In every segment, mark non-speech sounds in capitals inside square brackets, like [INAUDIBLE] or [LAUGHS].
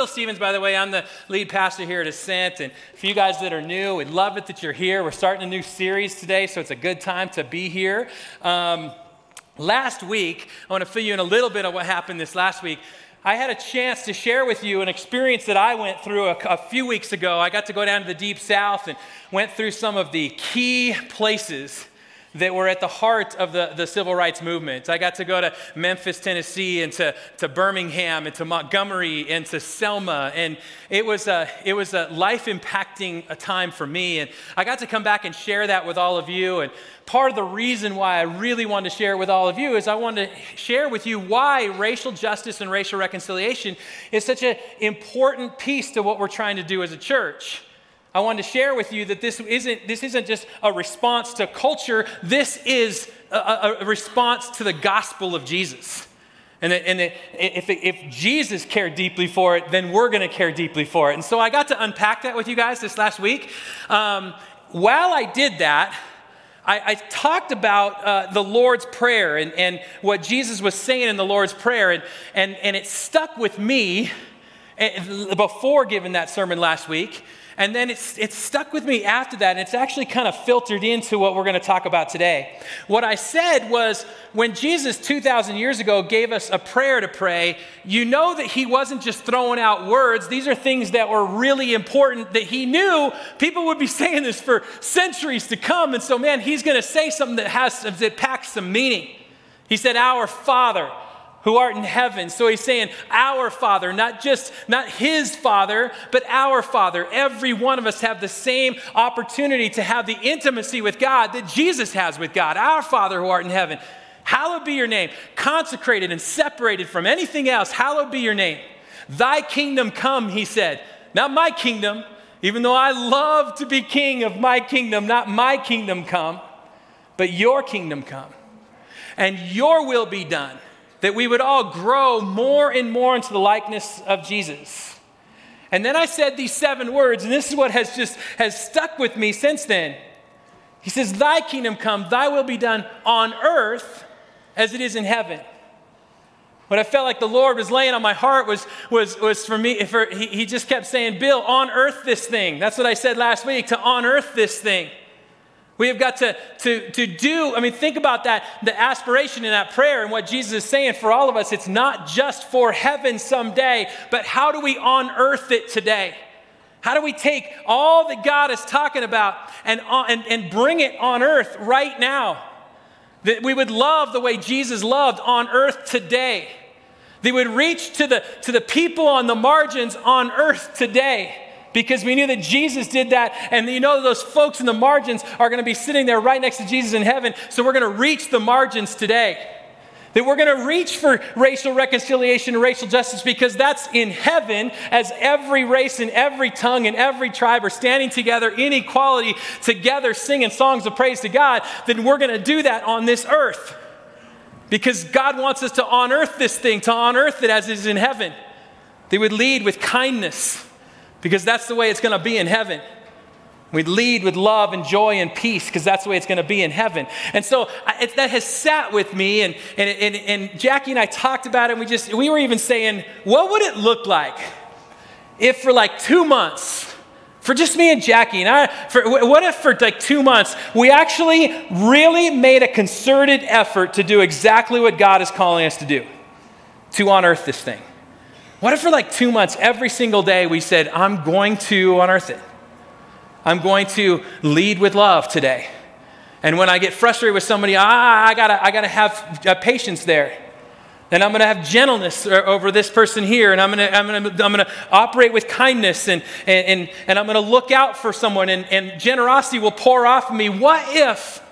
Bill Stevens, by the way. I'm the lead pastor here at Ascent. And for you guys that are new, we'd love it that you're here. We're starting a new series today, so it's a good time to be here. Um, last week, I want to fill you in a little bit of what happened this last week. I had a chance to share with you an experience that I went through a, a, few weeks ago. I got to go down to the deep south and went through some of the key places that were at the heart of the, the civil rights movement. I got to go to Memphis, Tennessee, and to, to Birmingham, and to Montgomery, and to Selma. And it was a, it was a life impacting a uh, time for me. And I got to come back and share that with all of you. And part of the reason why I really wanted to share it with all of you is I wanted to share with you why racial justice and racial reconciliation is such an important piece to what we're trying to do as a church. I wanted to share with you that this isn't, this isn't just a response to culture, this is a, a response to the gospel of Jesus. And, that, and that if, if Jesus cared deeply for it, then we're going to care deeply for it. And so I got to unpack that with you guys this last week. Um, while I did that, I, I talked about uh, the Lord's Prayer and, and what Jesus was saying in the Lord's Prayer, and, and, and it stuck with me eh, before giving that sermon last week. And then it's, it's stuck with me after that, and it's actually kind of filtered into what we're going to talk about today. What I said was when Jesus 2,000 years ago gave us a prayer to pray, you know that he wasn't just throwing out words. These are things that were really important that he knew people would be [LAUGHS] saying this for centuries to come. And so, man, he's going to say something that, has, that packs some meaning. He said, Our Father who art in heaven. So he's saying, Our Father, not just not his Father, but our Father. Every one of us have the same opportunity to have the intimacy with God that Jesus has with God. Our Father who art in heaven. Hallowed be your name, consecrated and separated from anything else. Hallowed be your name. Thy kingdom come, he said. Not my kingdom, even though I love to be king of my kingdom, not my kingdom come, but your kingdom come. And your will be done that we would all grow more and more into the likeness of Jesus. And then I said these seven words, and this is what has just has stuck with me since then. He says, Thy kingdom come, thy will be done on earth as it is in heaven. What I felt like the Lord was laying on my heart was, was, was for me, for, he, he just kept saying, Bill, on earth this thing. That's what I said last week, to on earth this thing. We have got to, to, to do, I mean, think about that, the aspiration in that prayer and what Jesus is saying for all of us. It's not just for heaven someday, but how do we unearth it today? How do we take all that God is talking about and, uh, and, and bring it on earth right now? That we would love the way Jesus loved on earth today. They would reach to the, to the people on the margins on earth today because we knew that Jesus did that. And you know, those folks in the margins are going to be sitting there right next to Jesus in heaven. So we're going to reach the margins today. That we're going to reach for racial reconciliation and racial justice because that's in heaven as every race and every tongue and every tribe are standing together in equality together singing songs of praise to God. Then we're going to do that on this earth because God wants us to unearth this thing, to unearth it as it is in heaven. They would lead with kindness because that's the way it's going to be in heaven. We lead with love and joy and peace because that's the way it's going to be in heaven. And so it, that has sat with me, and, and, and, and Jackie and I talked about it, and we just, we were even saying, what would it look like if for like two months, for just me and Jackie, and I, for, what if for like two months, we actually really made a concerted effort to do exactly what God is calling us to do, to unearth this thing? What if for like two months, every single day, we said, I'm going to unearth it? I'm going to lead with love today. And when I get frustrated with somebody, ah, I gotta, I gotta have uh, patience there. And I'm gonna have gentleness over this person here, and I'm gonna, I'm gonna, I'm gonna operate with kindness, and, and, and, and I'm gonna look out for someone, and, and generosity will pour off of me. What if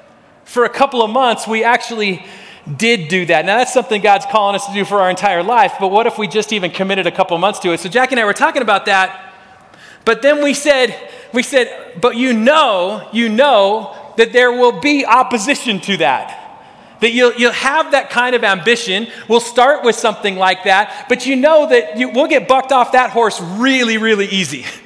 for a couple of months we actually did do that. Now, that's something God's calling us to do for our entire life, but what if we just even committed a couple months to it? So, Jackie and I were talking about that, but then we said, we said, but you know, you know that there will be opposition to that. That you'll, you'll have that kind of ambition. We'll start with something like that, but you know that you, we'll get bucked off that horse really, really easy. [LAUGHS]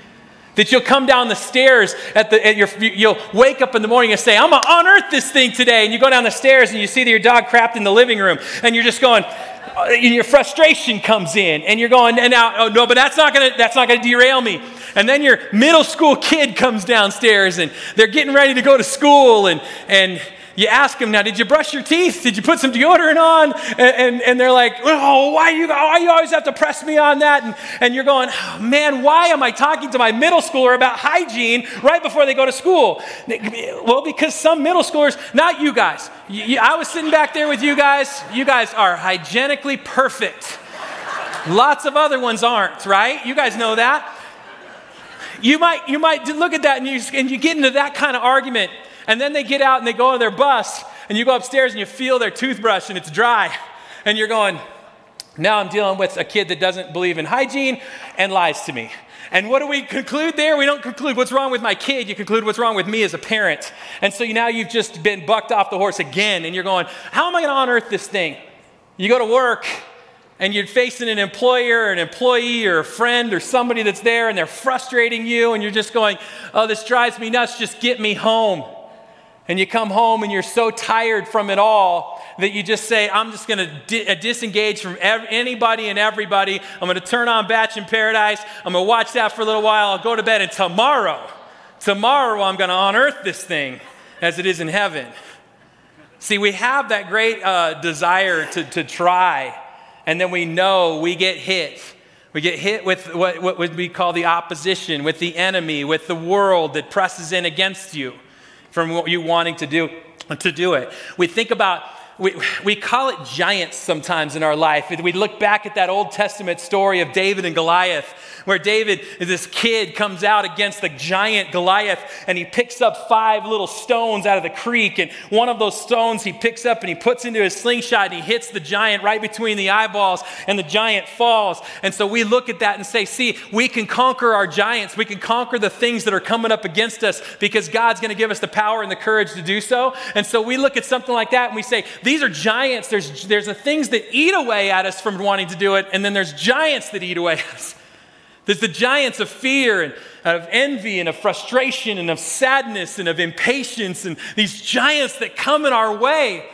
That you'll come down the stairs at the, at your, you'll wake up in the morning and say, I'm gonna unearth this thing today. And you go down the stairs and you see that your dog crapped in the living room and you're just going, uh, your frustration comes in and you're going, and now, oh no, but that's not gonna, that's not gonna derail me. And then your middle school kid comes downstairs and they're getting ready to go to school and, and you ask them now, did you brush your teeth? Did you put some deodorant on? And, and, and they're like, oh, why you, why you always have to press me on that? And, and you're going, oh, man, why am I talking to my middle schooler about hygiene right before they go to school? Well, because some middle schoolers, not you guys, you, you, I was sitting back there with you guys, you guys are hygienically perfect. Lots of other ones aren't, right? You guys know that. You might, you might look at that and you, and you get into that kind of argument and then they get out and they go on their bus, and you go upstairs and you feel their toothbrush and it's dry. And you're going, now I'm dealing with a kid that doesn't believe in hygiene and lies to me. And what do we conclude there? We don't conclude what's wrong with my kid. You conclude what's wrong with me as a parent. And so now you've just been bucked off the horse again, and you're going, How am I going to unearth this thing? You go to work, and you're facing an employer or an employee or a friend or somebody that's there, and they're frustrating you, and you're just going, Oh, this drives me nuts. Just get me home. And you come home and you're so tired from it all that you just say, I'm just going to di- uh, disengage from ev- anybody and everybody. I'm going to turn on Bachelor in Paradise. I'm going to watch that for a little while. I'll go to bed. And tomorrow, tomorrow, I'm going to unearth this thing as it is in heaven. See, we have that great uh, desire to, to try, and then we know we get hit. We get hit with what, what be called the opposition, with the enemy, with the world that presses in against you from what you wanting to do, to do it. We think about we, we call it giants sometimes in our life. We look back at that Old Testament story of David and Goliath, where David, this kid, comes out against the giant Goliath and he picks up five little stones out of the creek. And one of those stones he picks up and he puts into his slingshot and he hits the giant right between the eyeballs and the giant falls. And so we look at that and say, see, we can conquer our giants. We can conquer the things that are coming up against us because God's going to give us the power and the courage to do so. And so we look at something like that and we say, these are giants. There's, there's the things that eat away at us from wanting to do it, and then there's giants that eat away [LAUGHS] at us. There's the giants of fear and of envy and of frustration and of sadness and of impatience and these giants that come in our way.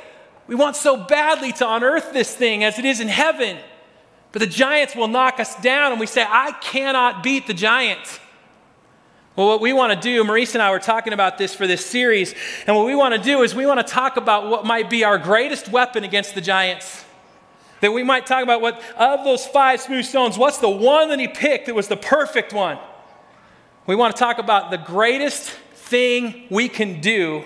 We want so badly to unearth this thing as it is in heaven. But the giants will knock us down, and we say, I cannot beat the giants. Well, what we want to do, Maurice and I were talking about this for this series, and what we want to do is we want to talk about what might be our greatest weapon against the giants. That we might talk about what, of those five smooth stones, what's the one that he picked that was the perfect one? We want to talk about the greatest thing we can do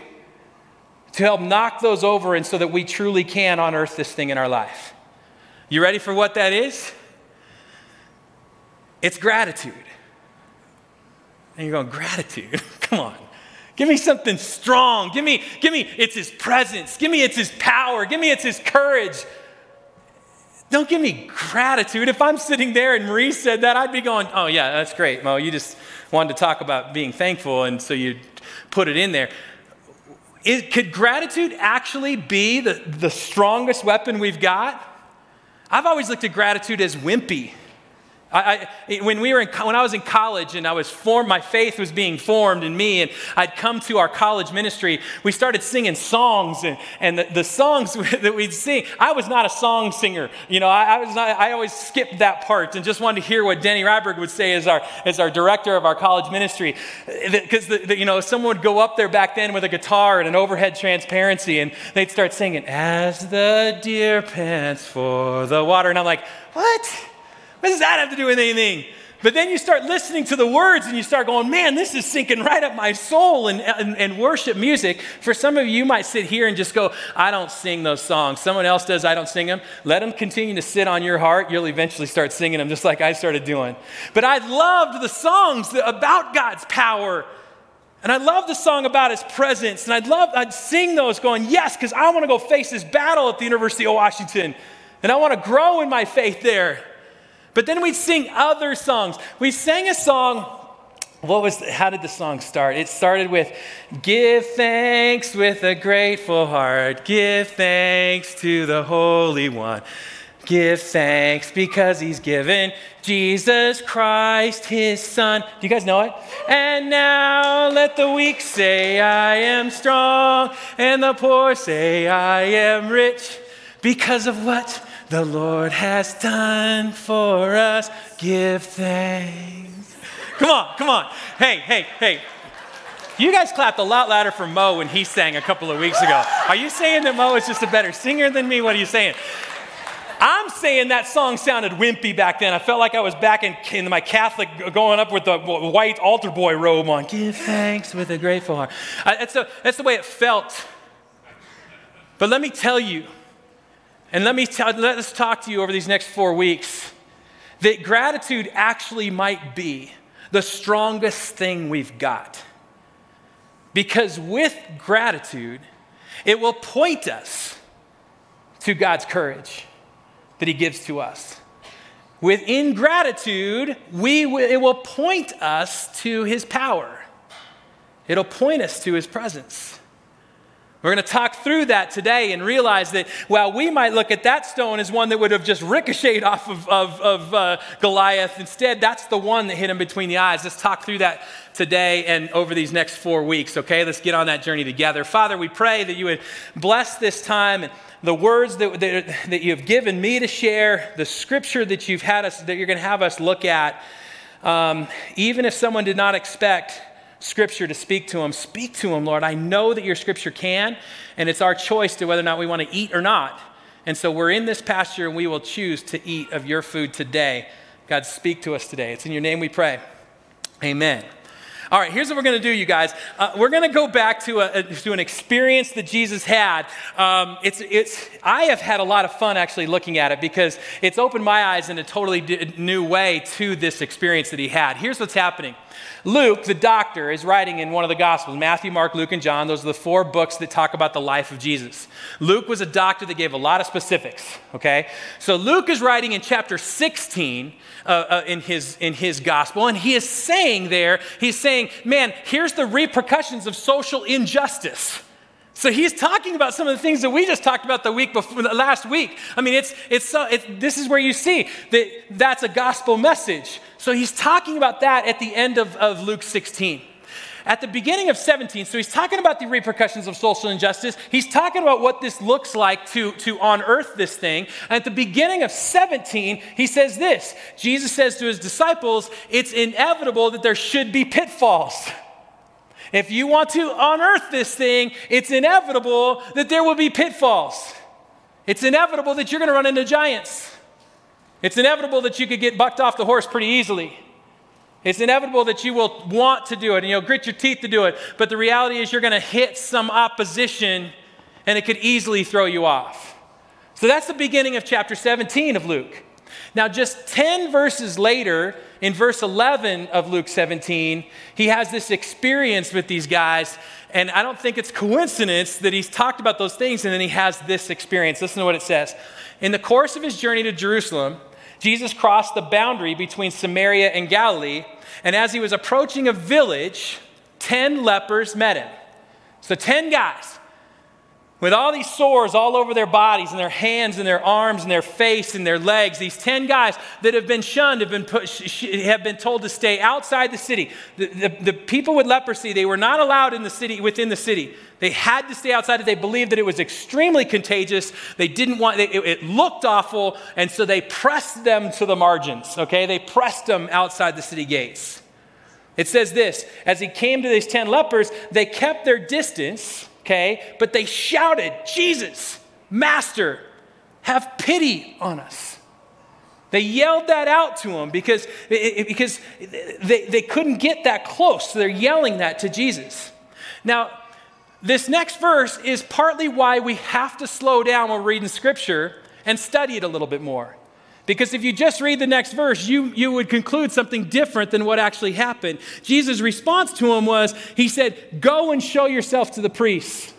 to help knock those over and so that we truly can unearth this thing in our life. You ready for what that is? It's gratitude. And you're going, gratitude? [LAUGHS] Come on. Give me something strong. Give me, give me, it's his presence. Give me, it's his power. Give me, it's his courage. Don't give me gratitude. If I'm sitting there and Maurice said that, I'd be going, oh, yeah, that's great, Mo. You just wanted to talk about being thankful, and so you put it in there. It, could gratitude actually be the, the strongest weapon we've got? I've always looked at gratitude as wimpy. I, I, when, we were in, when I was in college and I was formed, my faith was being formed in me, and I'd come to our college ministry, we started singing songs, and, and the, the songs [LAUGHS] that we'd sing, I was not a song singer. You know, I, I, was not, I always skipped that part and just wanted to hear what Denny Rydberg would say as our, as our director of our college ministry. Because, you know, someone would go up there back then with a guitar and an overhead transparency, and they'd start singing, As the deer pants for the water. And I'm like, what? What does that have to do with anything? But then you start listening to the words and you start going, man, this is sinking right up my soul. And, and, and, worship music, for some of you, you might sit here and just go, I don't sing those songs. Someone else does, I don't sing them. Let them continue to sit on your heart. You'll eventually start singing them just like I started doing. But I loved the songs about God's power. And I love the song about his presence. And I'd love, I'd sing those going, yes, because I want to go face this battle at the University of Washington. And I want to grow in my faith there. But then we'd sing other songs. We sang a song. What was, how did the song start? It started with, Give thanks with a grateful heart, give thanks to the Holy One. give thanks because he's given Jesus Christ his son. Do you guys know it? And now let the weak say, I am strong, and the poor say, I am rich because of what the Lord has done for us. Give thanks. Come on, come on. Hey, hey, hey. You guys clapped a lot louder for Mo when he sang a couple of weeks ago. Are you saying that Mo is just a better singer than me? What are you saying? I'm saying that song sounded wimpy back then. I felt like I was back in, in my Catholic going up with the white altar boy robe on. Give thanks with a grateful heart. I, that's, the, that's the way it felt. But let me tell you, and let me tell, let us talk to you over these next four weeks that gratitude actually might be the strongest thing we've got. Because with gratitude, it will point us to God's courage that He gives to us. With ingratitude, we w- it will point us to His power. It'll point us to His presence. We're going to talk through that today and realize that while we might look at that stone as one that would have just ricocheted off of, of, of uh, Goliath, instead, that's the one that hit him between the eyes. Let's talk through that today and over these next four weeks, okay? Let's get on that journey together. Father, we pray that you would bless this time and the words that, that, that you have given me to share, the scripture that you've had us, that you're going to have us look at. Um, even if someone did not expect Scripture to speak to them, speak to them, Lord. I know that your Scripture can, and it's our choice to whether or not we want to eat or not. And so we're in this pasture and we will choose to eat of your food today. God, speak to us today. It's in your name we pray. Amen. All right, here's what we're going to do, you guys. Uh, we're going to go back to, a, to an experience that Jesus had. Um, it's, it's, I have had a lot of fun actually looking at it because it's opened my eyes in a totally d- new way to this experience that he had. Here's what's happening. Luke, the doctor, is writing in one of the Gospels Matthew, Mark, Luke, and John. Those are the four books that talk about the life of Jesus. Luke was a doctor that gave a lot of specifics, okay? So Luke is writing in chapter 16 uh, uh, in, his, in his Gospel, and he is saying there, he's saying, man, here's the repercussions of social injustice. So he's talking about some of the things that we just talked about the week before, last week. I mean, it's, it's, uh, it, this is where you see that that's a gospel message. So he's talking about that at the end of, of Luke 16. At the beginning of 17, so he's talking about the repercussions of social injustice. He's talking about what this looks like to, to unearth this thing. And at the beginning of 17, he says this Jesus says to his disciples, It's inevitable that there should be pitfalls. If you want to unearth this thing, it's inevitable that there will be pitfalls. It's inevitable that you're going to run into giants. It's inevitable that you could get bucked off the horse pretty easily. It's inevitable that you will want to do it and you'll grit your teeth to do it. But the reality is, you're going to hit some opposition and it could easily throw you off. So that's the beginning of chapter 17 of Luke. Now, just 10 verses later, in verse 11 of Luke 17, he has this experience with these guys. And I don't think it's coincidence that he's talked about those things and then he has this experience. Listen to what it says. In the course of his journey to Jerusalem, Jesus crossed the boundary between Samaria and Galilee. And as he was approaching a village, 10 lepers met him. So, 10 guys with all these sores all over their bodies and their hands and their arms and their face and their legs. These 10 guys that have been shunned have been, put, have been told to stay outside the city. The, the, the, people with leprosy, they were not allowed in the city, within the city. They had to stay outside. They believed that it was extremely contagious. They didn't want, it, it looked awful, and so they pressed them to the margins, okay? They pressed them outside the city gates. It says this as he came to these 10 lepers, they kept their distance okay? But they shouted, Jesus, Master, have pity on us. They yelled that out to him because, because they, they couldn't get that close. So they're yelling that to Jesus. Now, this next verse is partly why we have to slow down when reading scripture and study it a little bit more. Because if you just read the next verse, you, you would conclude something different than what actually happened. Jesus' response to him was, He said, Go and show yourself to the priests.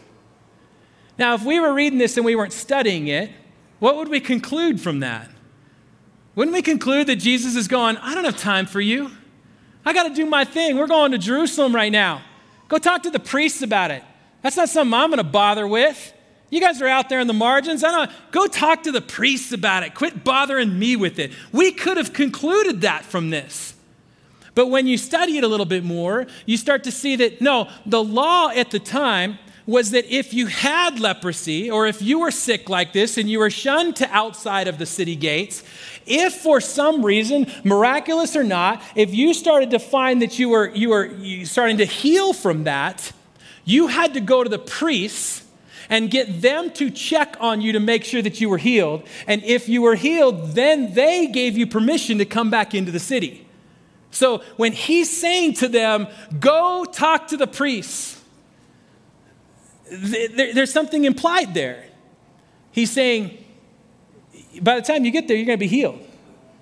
Now, if we were reading this and we weren't studying it, what would we conclude from that? Wouldn't we conclude that Jesus is going, I don't have time for you. I got to do my thing. We're going to Jerusalem right now. Go talk to the priests about it. That's not something I'm going to bother with. You guys are out there in the margins. I don't go talk to the priests about it. Quit bothering me with it. We could have concluded that from this. But when you study it a little bit more, you start to see that no, the law at the time was that if you had leprosy or if you were sick like this and you were shunned to outside of the city gates, if for some reason, miraculous or not, if you started to find that you were, you were starting to heal from that, you had to go to the priests and get them to check on you to make sure that you were healed. And if you were healed, then they gave you permission to come back into the city. So when he's saying to them, go talk to the priests, there's something implied there. He's saying, by the time you get there, you're going to be healed.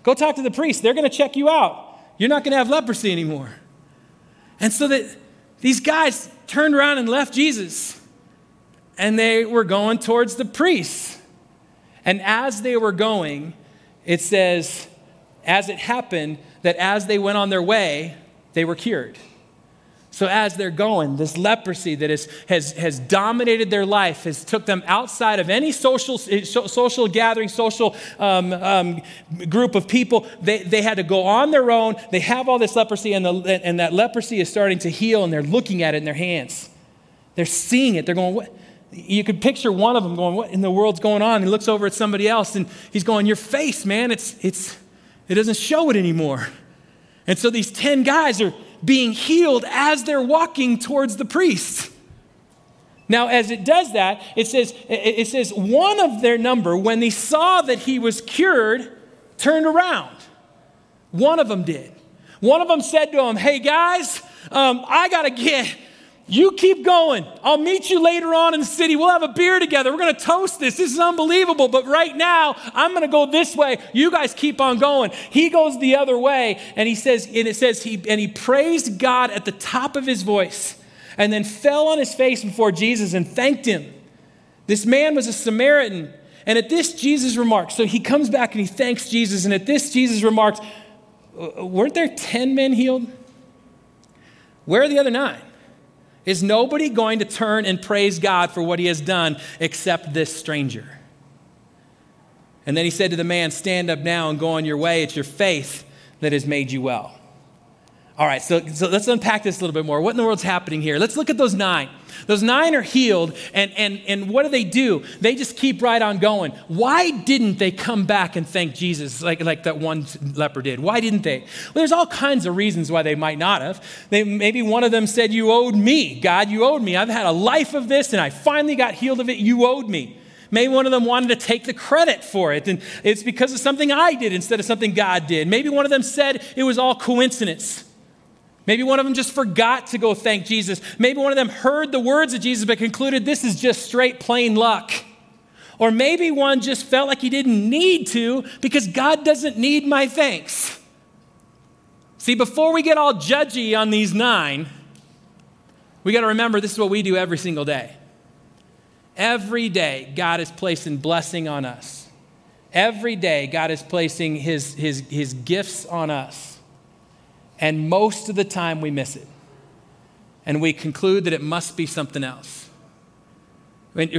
Go talk to the priest. They're going to check you out. You're not going to have leprosy anymore. And so that these guys turned around and left Jesus and they were going towards the priests. And as they were going, it says, as it happened, that as they went on their way, they were cured. So as they're going, this leprosy that is, has, has dominated their life has took them outside of any social, social gathering, social um, um, group of people. They, they had to go on their own. They have all this leprosy, and, the, and that leprosy is starting to heal, and they're looking at it in their hands. They're seeing it. They're going, what? You could picture one of them going, What in the world's going on? And he looks over at somebody else, and he's going, Your face, man, it's, it's, it doesn't show it anymore. And so these 10 guys are being healed as they're walking towards the priest. Now, as it does that, it says, it says one of their number, when they saw that he was cured, turned around. One of them did. One of them said to him, Hey guys, um, I got to get you keep going. I'll meet you later on in the city. We'll have a beer together. We're going to toast this. This is unbelievable. But right now, I'm going to go this way. You guys keep on going. He goes the other way. And he says, and it says, he, and he praised God at the top of his voice and then fell on his face before Jesus and thanked him. This man was a Samaritan. And at this, Jesus remarks, so he comes back and he thanks Jesus. And at this, Jesus remarks, weren't there 10 men healed? Where are the other nine? Is nobody going to turn and praise God for what he has done except this stranger? And then he said to the man, Stand up now and go on your way. It's your faith that has made you well. All right, so, so let's unpack this a little bit more. What in the world's happening here? Let's look at those nine. Those nine are healed, and, and, and what do they do? They just keep right on going. Why didn't they come back and thank Jesus like, like that one leper did? Why didn't they? Well, there's all kinds of reasons why they might not have. They, maybe one of them said, You owed me. God, you owed me. I've had a life of this, and I finally got healed of it. You owed me. Maybe one of them wanted to take the credit for it, and it's because of something I did instead of something God did. Maybe one of them said it was all coincidence. Maybe one of them just forgot to go thank Jesus. Maybe one of them heard the words of Jesus but concluded this is just straight plain luck. Or maybe one just felt like he didn't need to because God doesn't need my thanks. See, before we get all judgy on these nine, we got to remember this is what we do every single day. Every day, God is placing blessing on us. Every day, God is placing his, his, his gifts on us. And most of the time we miss it. And we conclude that it must be something else.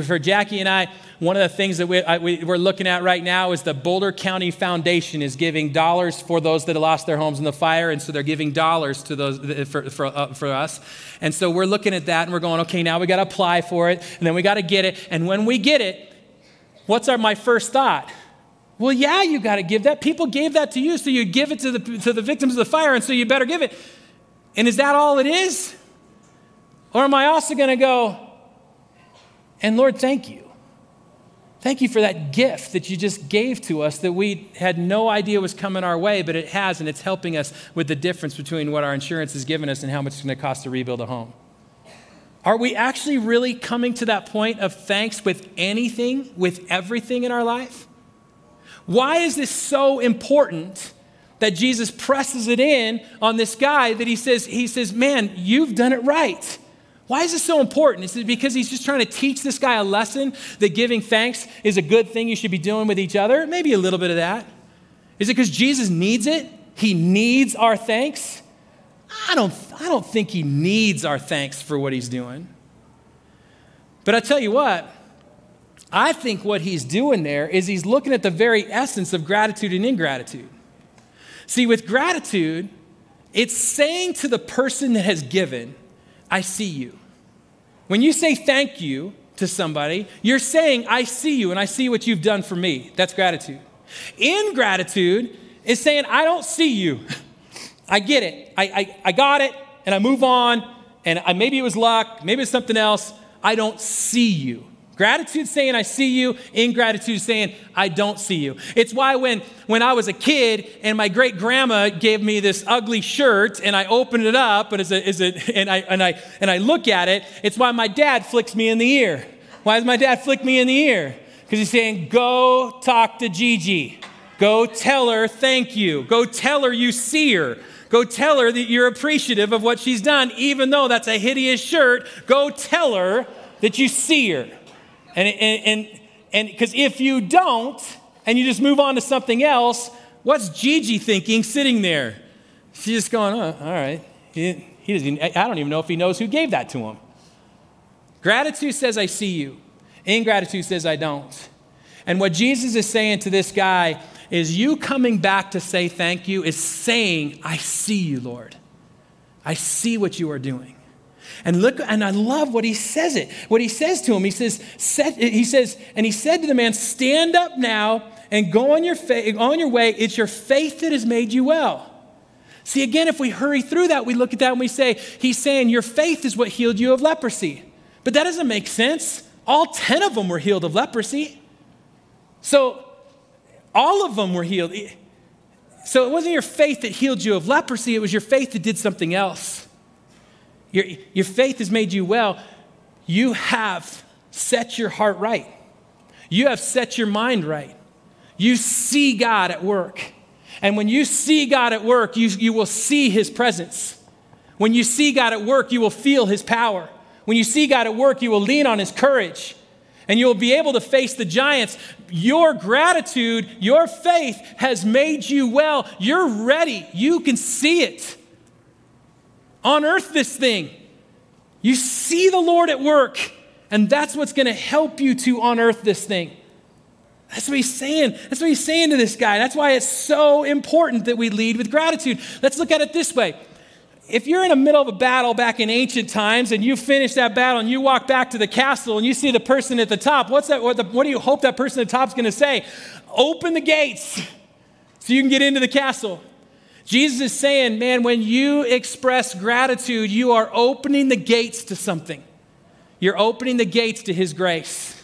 For Jackie and I, one of the things that we're looking at right now is the Boulder County Foundation is giving dollars for those that lost their homes in the fire, and so they're giving dollars to those for, for, uh, for us. And so we're looking at that and we're going, okay, now we got to apply for it, and then we got to get it. And when we get it, what's our my first thought? Well, yeah, you got to give that. People gave that to you, so you give it to the, to the victims of the fire, and so you better give it. And is that all it is? Or am I also going to go, and Lord, thank you. Thank you for that gift that you just gave to us that we had no idea was coming our way, but it has, and it's helping us with the difference between what our insurance has given us and how much it's going to cost to rebuild a home. Are we actually really coming to that point of thanks with anything, with everything in our life? Why is this so important that Jesus presses it in on this guy that he says, he says, man, you've done it right. Why is this so important? Is it because he's just trying to teach this guy a lesson that giving thanks is a good thing you should be doing with each other? Maybe a little bit of that. Is it because Jesus needs it? He needs our thanks? I don't, I don't think he needs our thanks for what he's doing. But I tell you what, I think what he's doing there is he's looking at the very essence of gratitude and ingratitude. See, with gratitude, it's saying to the person that has given, I see you. When you say thank you to somebody, you're saying, I see you and I see what you've done for me. That's gratitude. Ingratitude is saying, I don't see you. [LAUGHS] I get it. I, I, I got it and I move on and I, maybe it was luck, maybe it's something else. I don't see you. Gratitude saying I see you, ingratitude saying I don't see you. It's why when, when I was a kid and my great grandma gave me this ugly shirt and I opened it up and, a, a, and, I, and, I, and I look at it, it's why my dad flicks me in the ear. Why does my dad flick me in the ear? Because he's saying, Go talk to Gigi. Go tell her thank you. Go tell her you see her. Go tell her that you're appreciative of what she's done, even though that's a hideous shirt. Go tell her that you see her. And and and because if you don't, and you just move on to something else, what's Gigi thinking sitting there? She's just going, oh, all right. He, he doesn't, I don't even know if he knows who gave that to him. Gratitude says, I see you. Ingratitude says, I don't. And what Jesus is saying to this guy is you coming back to say thank you is saying, I see you, Lord. I see what you are doing. And look, and I love what he says it. What he says to him, he says, set, he says, and he said to the man, stand up now and go on your, fa- on your way. It's your faith that has made you well. See, again, if we hurry through that, we look at that and we say, he's saying your faith is what healed you of leprosy. But that doesn't make sense. All 10 of them were healed of leprosy. So all of them were healed. So it wasn't your faith that healed you of leprosy, it was your faith that did something else. Your, your faith has made you well. You have set your heart right, you have set your mind right. You see God at work. And when you see God at work, you, you will see his presence. When you see God at work, you will feel his power. When you see God at work, you will lean on his courage and you'll be able to face the giants. Your gratitude, your faith has made you well. You're ready. You can see it. Unearth this thing. You see the Lord at work, and that's what's going to help you to unearth this thing. That's what he's saying. That's what he's saying to this guy. That's why it's so important that we lead with gratitude. Let's look at it this way if you're in the middle of a battle back in ancient times and you finish that battle and you walk back to the castle and you see the person at the top, what's that, what, the, what do you hope that person at the top is going to say? Open the gates so you can get into the castle. Jesus is saying, man, when you express gratitude, you are opening the gates to something. You're opening the gates to His grace.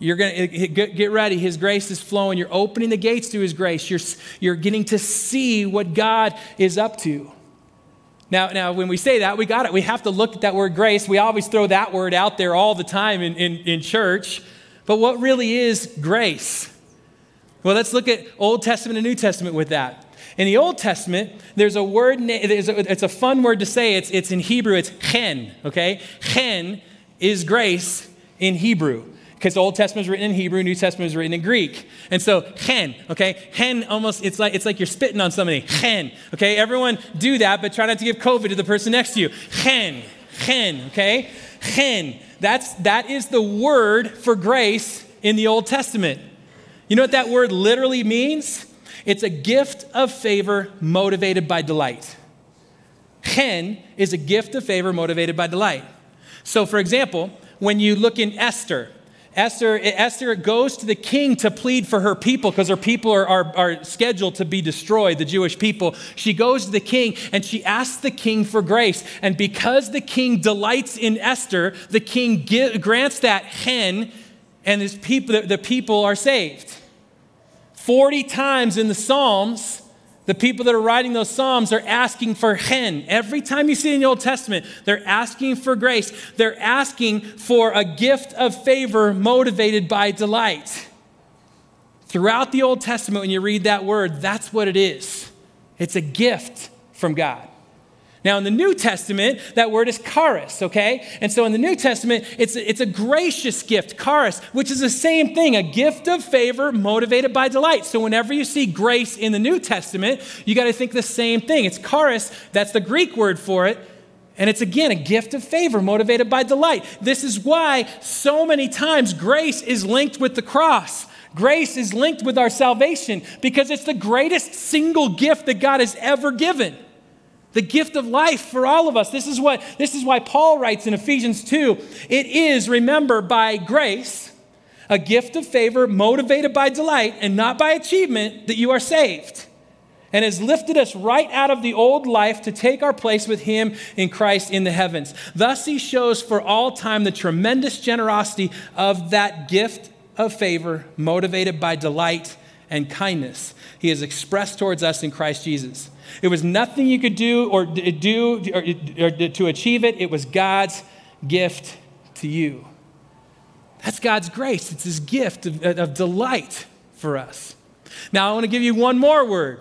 You're going to get ready. His grace is flowing. You're opening the gates to His grace. You're, you're getting to see what God is up to. Now, now, when we say that, we got it. We have to look at that word grace. We always throw that word out there all the time in, in, in church. But what really is grace? Well, let's look at Old Testament and New Testament with that. In the Old Testament, there's a word, it's a fun word to say. It's, it's in Hebrew, it's chen, okay? Chen is grace in Hebrew because the Old Testament is written in Hebrew, New Testament is written in Greek. And so, hen, okay? Hen almost, it's like, it's like you're spitting on somebody. Hen, okay? Everyone do that, but try not to give COVID to the person next to you. Hen, hen, okay? Hen, that's, that is the word for grace in the Old Testament. You know what that word literally means? It's a gift of favor motivated by delight. Hen is a gift of favor motivated by delight. So, for example, when you look in Esther, Esther, Esther goes to the king to plead for her people because her people are, are, are, scheduled to be destroyed, the Jewish people. She goes to the king and she asks the king for grace. And because the king delights in Esther, the king grants that hen, and his people, the, the people are saved. 40 times in the Psalms, the people that are writing those Psalms are asking for hen. Every time you see in the Old Testament, they're asking for grace. They're asking for a gift of favor motivated by delight. Throughout the Old Testament, when you read that word, that's what it is it's a gift from God. Now, in the New Testament, that word is charis, okay? And so in the New Testament, it's it's a gracious gift, charis, which is the same thing, a gift of favor motivated by delight. So whenever you see grace in the New Testament, you got to think the same thing. It's charis, that's the Greek word for it, And it's again a gift of favor motivated by delight. This is why so many times grace is linked with the cross. Grace is linked with our salvation because it's the greatest single gift that God has ever given. The gift of life for all of us. This is what this is why Paul writes in Ephesians 2, it is remember by grace, a gift of favor motivated by delight and not by achievement that you are saved and has lifted us right out of the old life to take our place with him in Christ in the heavens. Thus, he shows for all time the tremendous generosity of that gift of favor, motivated by delight and kindness he has expressed towards us in Christ Jesus. It was nothing you could do or do or, or to achieve it, it was God's gift to you. That's God's grace. It's his gift of, of delight for us. Now, I want to give you one more word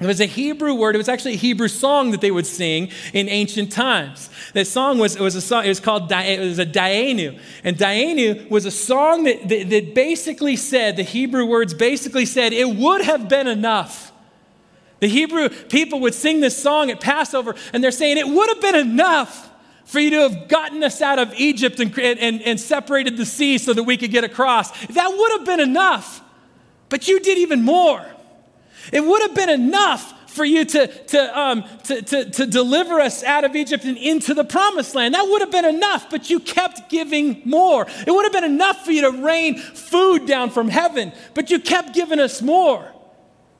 it was a Hebrew word. It was actually a Hebrew song that they would sing in ancient times. That song was, was a song, it was called, it was a Dayenu. And Dayenu was a song that, that, that basically said, the Hebrew words basically said, it would have been enough. The Hebrew people would sing this song at Passover, and they're saying, it would have been enough for you to have gotten us out of Egypt and, and, and separated the sea so that we could get across. That would have been enough. But you did even more. It would have been enough for you to, to, um, to, to, to, deliver us out of Egypt and into the promised land. That would have been enough, but you kept giving more. It would have been enough for you to rain food down from heaven, but you kept giving us more.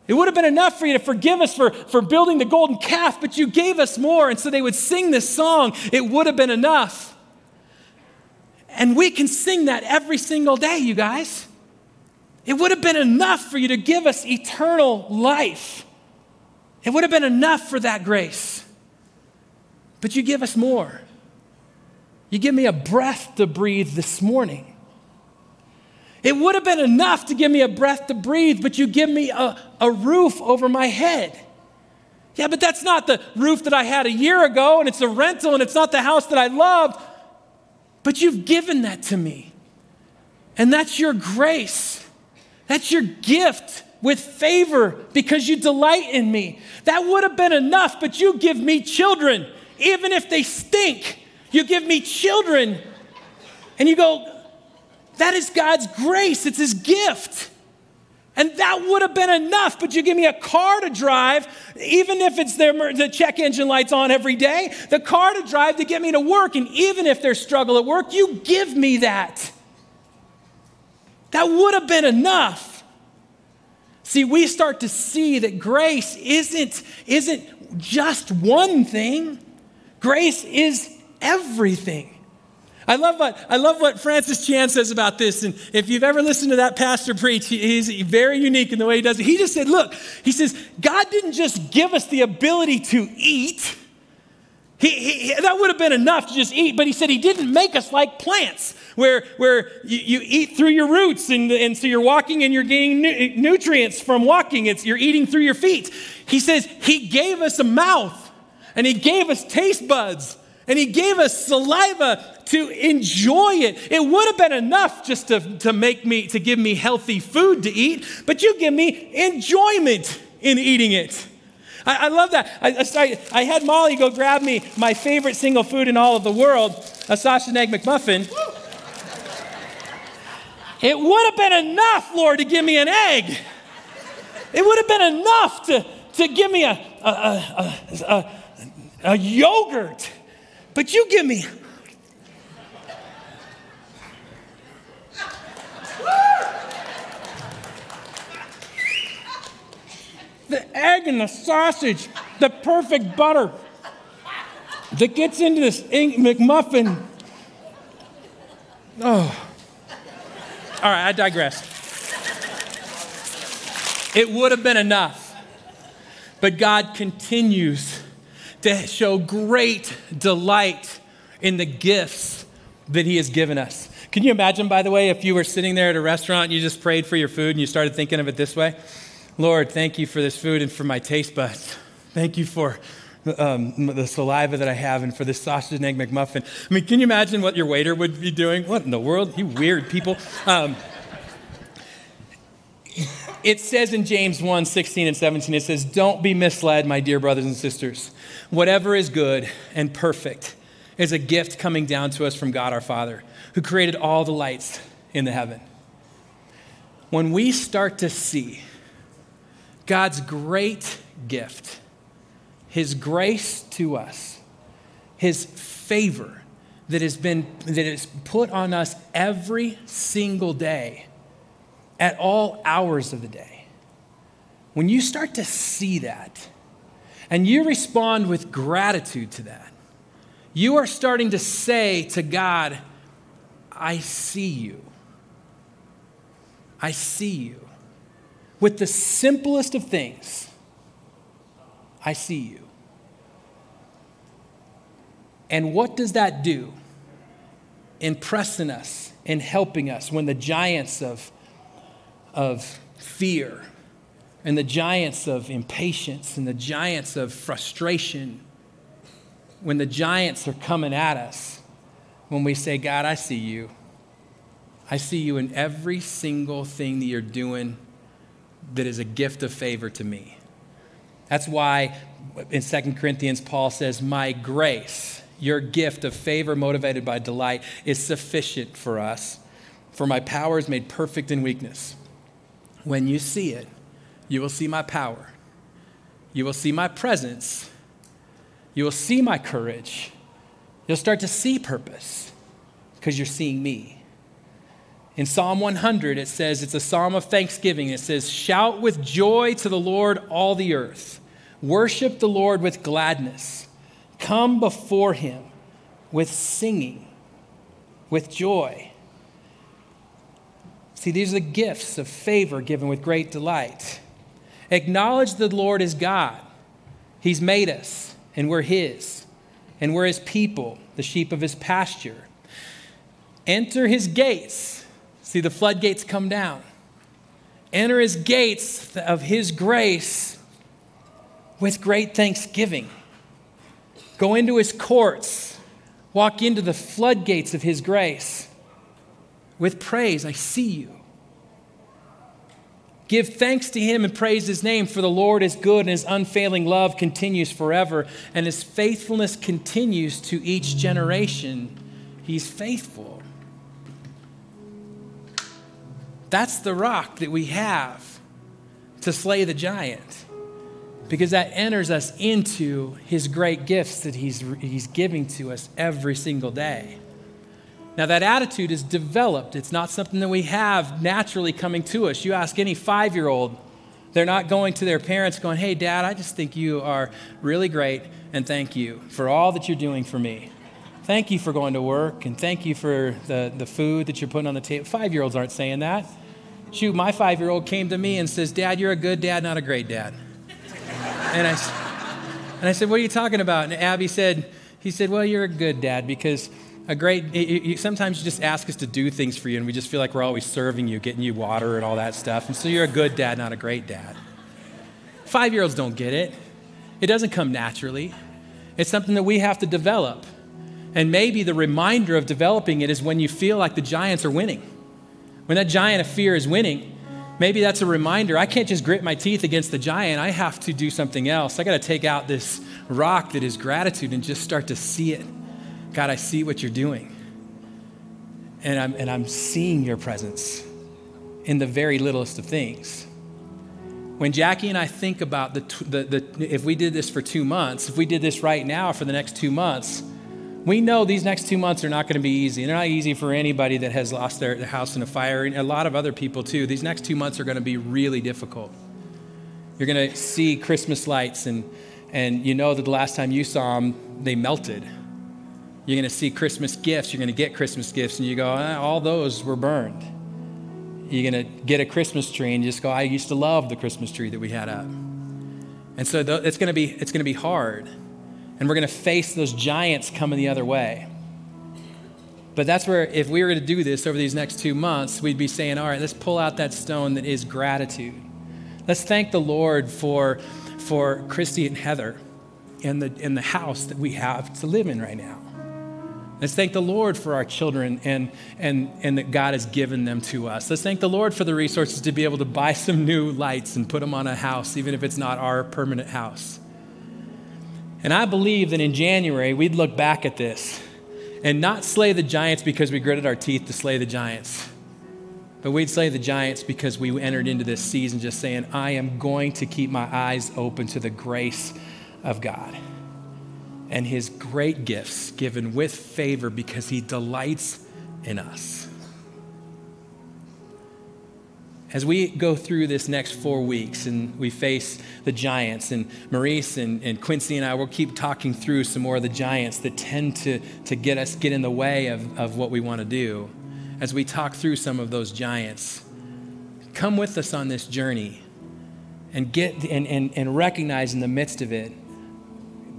It would have been enough for you to forgive us for, for building the golden calf, but you gave us more. And so they would sing this song, It would have been enough. And we can sing that every single day, you guys. It would have been enough for you to give us eternal life. It would have been enough for that grace. But you give us more. You give me a breath to breathe this morning. It would have been enough to give me a breath to breathe, but you give me a, a roof over my head. Yeah, but that's not the roof that I had a year ago, and it's a rental, and it's not the house that I loved. But you've given that to me. And that's your grace. That's your gift with favor because you delight in me. That would have been enough, but you give me children, even if they stink. You give me children. And you go, that is God's grace, it's His gift. And that would have been enough, but you give me a car to drive, even if it's the check engine lights on every day, the car to drive to get me to work. And even if there's struggle at work, you give me that. That would have been enough. See, we start to see that grace isn't, isn't just one thing, grace is everything. I love what I love what Francis Chan says about this. And if you've ever listened to that pastor preach, he's very unique in the way he does it. He just said, "Look, he says God didn't just give us the ability to eat. He, he, that would have been enough to just eat, but he said he didn't make us like plants where, where you, you eat through your roots and, and so you're walking and you're getting nu- nutrients from walking. It's, you're eating through your feet. He says he gave us a mouth and he gave us taste buds and he gave us saliva to enjoy it. It would have been enough just to, to make me, to give me healthy food to eat, but you give me enjoyment in eating it. I, I love that. I, I, I, had Molly go grab me my favorite single food in all of the world, a sausage and egg McMuffin. It would have been enough, Lord, to give me an egg. It would have been enough to, to give me a, a, a, a, a yogurt. But you give me the egg and the sausage, the perfect butter that gets into this McMuffin. Oh. All right, I digress. It would have been enough, but God continues to show great delight in the gifts that He has given us. Can you imagine, by the way, if you were sitting there at a restaurant and you just prayed for your food and you started thinking of it this way? Lord, thank you for this food and for my taste buds. Thank you for um, the saliva that I have and for this sausage and egg McMuffin. I mean, can you imagine what your waiter would be doing? What in the world? You weird people. Um, it says in James 1 16 and 17, it says, Don't be misled, my dear brothers and sisters. Whatever is good and perfect is a gift coming down to us from God our Father, who created all the lights in the heaven. When we start to see God's great gift, His grace to us, His favor that has been that is put on us every single day at all hours of the day. When you start to see that and you respond with gratitude to that, you are starting to say to God, I see you. I see you. With the simplest of things, I see you. And what does that do? In pressing us, in helping us when the giants of of fear and the giants of impatience and the giants of frustration, when the giants are coming at us, when we say, God, I see you. I see you in every single thing that you're doing that is a gift of favor to me. That's why in 2 Corinthians, Paul says, My grace, your gift of favor motivated by delight, is sufficient for us, for my power is made perfect in weakness. When you see it, you will see my power. You will see my presence. You will see my courage. You'll start to see purpose because you're seeing me. In Psalm 100, it says, it's a psalm of thanksgiving. It says, Shout with joy to the Lord, all the earth. Worship the Lord with gladness. Come before him with singing, with joy. See, these are the gifts of favor given with great delight. Acknowledge the Lord is God. He's made us, and we're His, and we're His people, the sheep of His pasture. Enter His gates. See, the floodgates come down. Enter His gates of His grace with great thanksgiving. Go into His courts. Walk into the floodgates of His grace with praise. I see you. Give thanks to him and praise his name, for the Lord is good and his unfailing love continues forever, and his faithfulness continues to each generation. He's faithful. That's the rock that we have to slay the giant, because that enters us into his great gifts that he's, he's giving to us every single day. Now, that attitude is developed. It's not something that we have naturally coming to us. You ask any five year old, they're not going to their parents going, Hey, dad, I just think you are really great, and thank you for all that you're doing for me. Thank you for going to work, and thank you for the, the food that you're putting on the table. Five year olds aren't saying that. Shoot, my five year old came to me and says, Dad, you're a good dad, not a great dad. And, I, and I said, What are you talking about? And Abby said, He said, Well, you're a good dad because a great you, sometimes you just ask us to do things for you and we just feel like we're always serving you getting you water and all that stuff. And so you're a good dad not a great dad. Five year olds don't get it. It doesn't come naturally. It's something that we have to develop. And maybe the reminder of developing it is when you feel like the giants are winning. When that giant of fear is winning maybe that's a reminder i can't just grit my teeth against the giant i have to do something else i got to take out this rock that is gratitude and just start to see it God, I see what you're doing. And I'm, and I'm seeing your presence in the very littlest of things. When Jackie and I think about the, the, the, if we did this for two months, if we did this right now for the next two months, we know these next two months are not going to be easy. And They're not easy for anybody that has lost their, their house in a fire, and a lot of other people too. These next two months are going to be really difficult. You're going to see Christmas lights, and, and you know that the last time you saw them, they melted. You're going to see Christmas gifts. You're going to get Christmas gifts, and you go, eh, all those were burned. You're going to get a Christmas tree, and you just go, I used to love the Christmas tree that we had up. And so it's going to be, it's going to be hard. And we're going to face those giants coming the other way. But that's where, if we were to do this over these next two months, we'd be saying, all right, let's pull out that stone that is gratitude. Let's thank the Lord for, for Christy and Heather and the, and the house that we have to live in right now. Let's thank the Lord for our children and, and, and that God has given them to us. Let's thank the Lord for the resources to be able to buy some new lights and put them on a house, even if it's not our permanent house. And I believe that in January, we'd look back at this and not slay the giants because we gritted our teeth to slay the giants, but we'd slay the giants because we entered into this season just saying, I am going to keep my eyes open to the grace of God and his great gifts given with favor because he delights in us. As we go through this next four weeks and we face the giants, and Maurice and, and Quincy and I will keep talking through some more of the giants that tend to, to get us get in the way of, of what we want to do. As we talk through some of those giants, come with us on this journey and get and, and, and recognize in the midst of it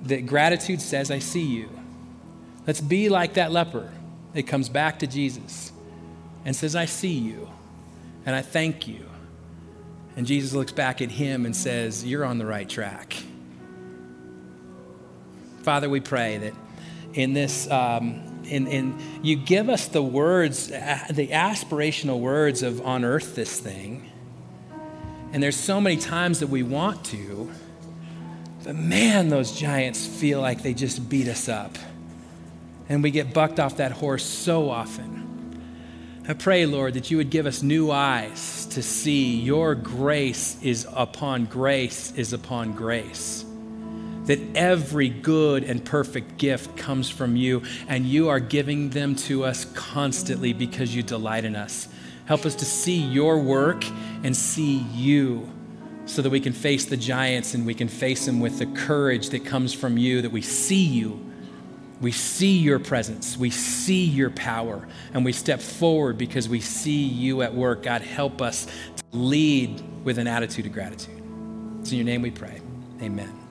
that gratitude says, I see you. Let's be like that leper that comes back to Jesus and says, I see you and I thank you. And Jesus looks back at him and says, You're on the right track. Father, we pray that in this, um, in, in, you give us the words, the aspirational words of on earth this thing. And there's so many times that we want to, but man, those giants feel like they just beat us up. And we get bucked off that horse so often. I pray, Lord, that you would give us new eyes to see your grace is upon grace is upon grace. That every good and perfect gift comes from you, and you are giving them to us constantly because you delight in us. Help us to see your work and see you so that we can face the giants and we can face them with the courage that comes from you, that we see you. We see your presence, we see your power, and we step forward because we see you at work. God, help us to lead with an attitude of gratitude. It's in your name we pray. Amen.